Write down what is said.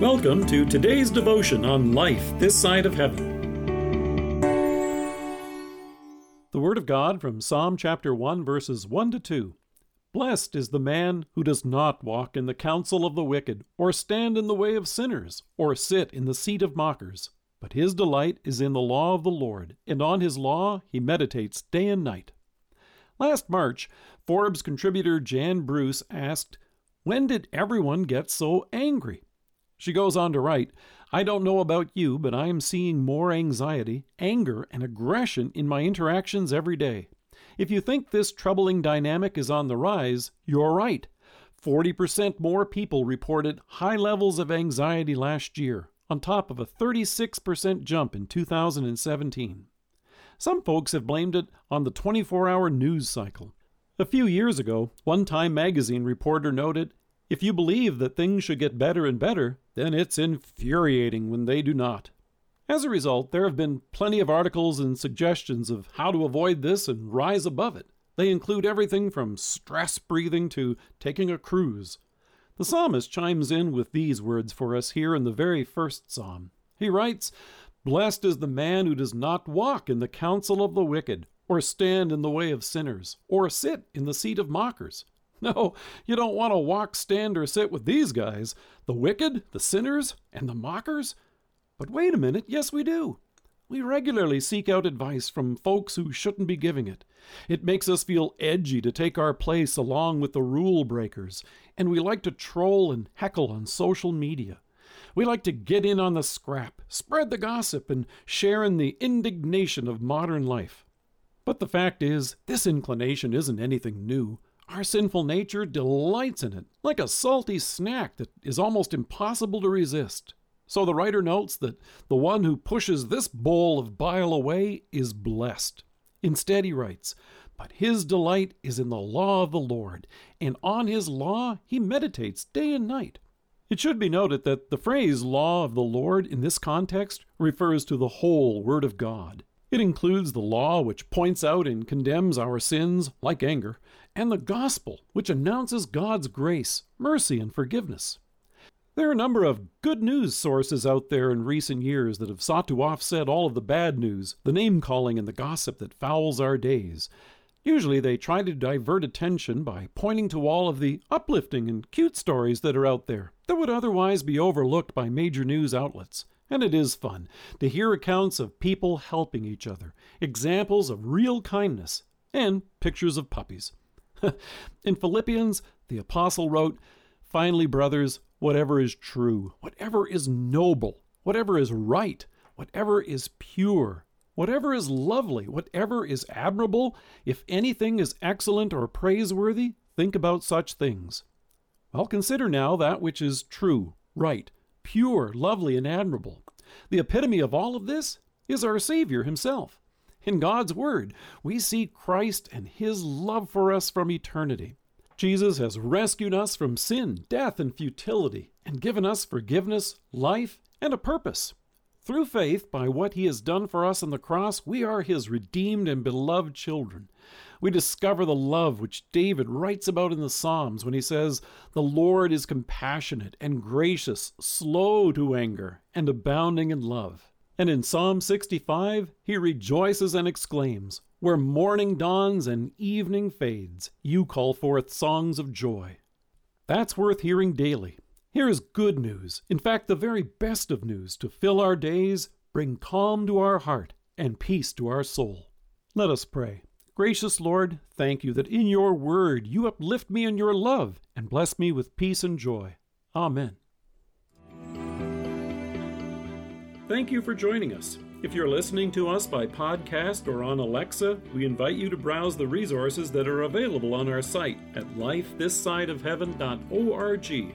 Welcome to today's devotion on life this side of heaven. The Word of God from Psalm chapter 1, verses 1 to 2. Blessed is the man who does not walk in the counsel of the wicked, or stand in the way of sinners, or sit in the seat of mockers. But his delight is in the law of the Lord, and on his law he meditates day and night. Last March, Forbes contributor Jan Bruce asked, When did everyone get so angry? She goes on to write I don't know about you, but I am seeing more anxiety, anger, and aggression in my interactions every day. If you think this troubling dynamic is on the rise, you're right. 40% more people reported high levels of anxiety last year, on top of a 36% jump in 2017. Some folks have blamed it on the 24 hour news cycle. A few years ago, one Time magazine reporter noted if you believe that things should get better and better, then it's infuriating when they do not. As a result, there have been plenty of articles and suggestions of how to avoid this and rise above it. They include everything from stress breathing to taking a cruise. The psalmist chimes in with these words for us here in the very first psalm. He writes, Blessed is the man who does not walk in the counsel of the wicked, or stand in the way of sinners, or sit in the seat of mockers. No, you don't want to walk, stand, or sit with these guys the wicked, the sinners, and the mockers. But wait a minute, yes, we do. We regularly seek out advice from folks who shouldn't be giving it. It makes us feel edgy to take our place along with the rule breakers, and we like to troll and heckle on social media. We like to get in on the scrap, spread the gossip, and share in the indignation of modern life. But the fact is, this inclination isn't anything new. Our sinful nature delights in it, like a salty snack that is almost impossible to resist. So the writer notes that the one who pushes this bowl of bile away is blessed. Instead, he writes, But his delight is in the law of the Lord, and on his law he meditates day and night. It should be noted that the phrase law of the Lord in this context refers to the whole Word of God. It includes the law which points out and condemns our sins, like anger, and the gospel which announces God's grace, mercy, and forgiveness. There are a number of good news sources out there in recent years that have sought to offset all of the bad news, the name calling, and the gossip that fouls our days. Usually they try to divert attention by pointing to all of the uplifting and cute stories that are out there that would otherwise be overlooked by major news outlets. And it is fun to hear accounts of people helping each other, examples of real kindness, and pictures of puppies. In Philippians, the apostle wrote, Finally, brothers, whatever is true, whatever is noble, whatever is right, whatever is pure, whatever is lovely, whatever is admirable, if anything is excellent or praiseworthy, think about such things. Well, consider now that which is true, right, pure, lovely, and admirable. The epitome of all of this is our Savior Himself. In God's Word, we see Christ and His love for us from eternity. Jesus has rescued us from sin, death, and futility, and given us forgiveness, life, and a purpose. Through faith, by what He has done for us on the cross, we are His redeemed and beloved children we discover the love which David writes about in the Psalms when he says, The Lord is compassionate and gracious, slow to anger, and abounding in love. And in Psalm 65, he rejoices and exclaims, Where morning dawns and evening fades, you call forth songs of joy. That's worth hearing daily. Here is good news, in fact, the very best of news, to fill our days, bring calm to our heart, and peace to our soul. Let us pray. Gracious Lord, thank you that in your word you uplift me in your love and bless me with peace and joy. Amen. Thank you for joining us. If you're listening to us by podcast or on Alexa, we invite you to browse the resources that are available on our site at lifethissideofheaven.org.